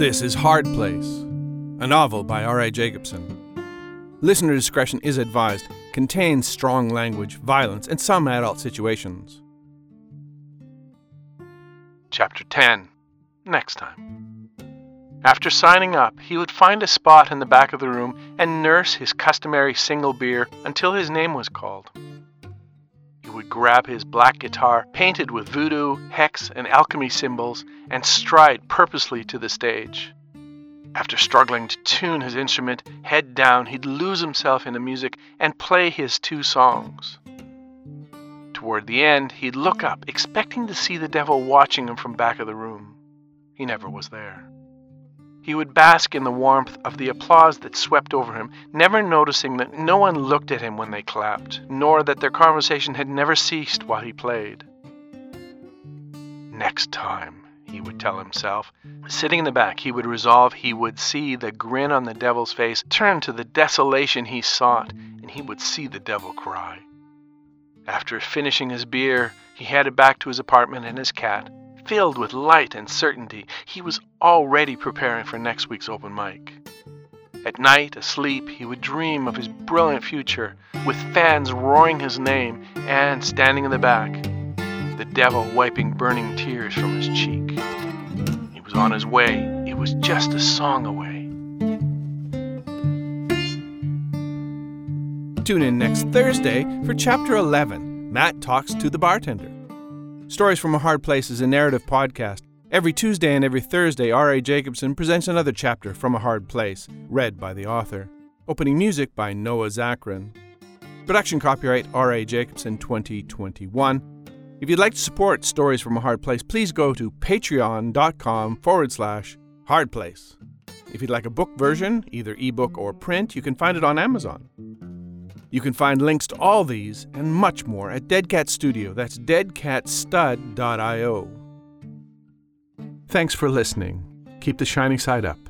This is Hard Place, a novel by R.A. Jacobson. Listener discretion is advised, contains strong language, violence, and some adult situations. Chapter 10 Next time. After signing up, he would find a spot in the back of the room and nurse his customary single beer until his name was called. Grab his black guitar, painted with voodoo, hex, and alchemy symbols, and stride purposely to the stage. After struggling to tune his instrument, head down, he'd lose himself in the music and play his two songs. Toward the end, he'd look up, expecting to see the devil watching him from back of the room. He never was there. He would bask in the warmth of the applause that swept over him, never noticing that no one looked at him when they clapped, nor that their conversation had never ceased while he played. Next time, he would tell himself. Sitting in the back, he would resolve he would see the grin on the devil's face turn to the desolation he sought, and he would see the devil cry. After finishing his beer, he headed back to his apartment and his cat, Filled with light and certainty, he was already preparing for next week's open mic. At night, asleep, he would dream of his brilliant future, with fans roaring his name, and standing in the back, the devil wiping burning tears from his cheek. He was on his way, it was just a song away. Tune in next Thursday for Chapter 11 Matt Talks to the Bartender. Stories from a Hard Place is a narrative podcast. Every Tuesday and every Thursday, R.A. Jacobson presents another chapter from A Hard Place, read by the author. Opening music by Noah Zachrin. Production copyright R.A. Jacobson 2021. If you'd like to support Stories from a Hard Place, please go to patreon.com forward slash hardplace. If you'd like a book version, either ebook or print, you can find it on Amazon. You can find links to all these and much more at Dead Cat Studio. That's deadcatstud.io. Thanks for listening. Keep the shining side up.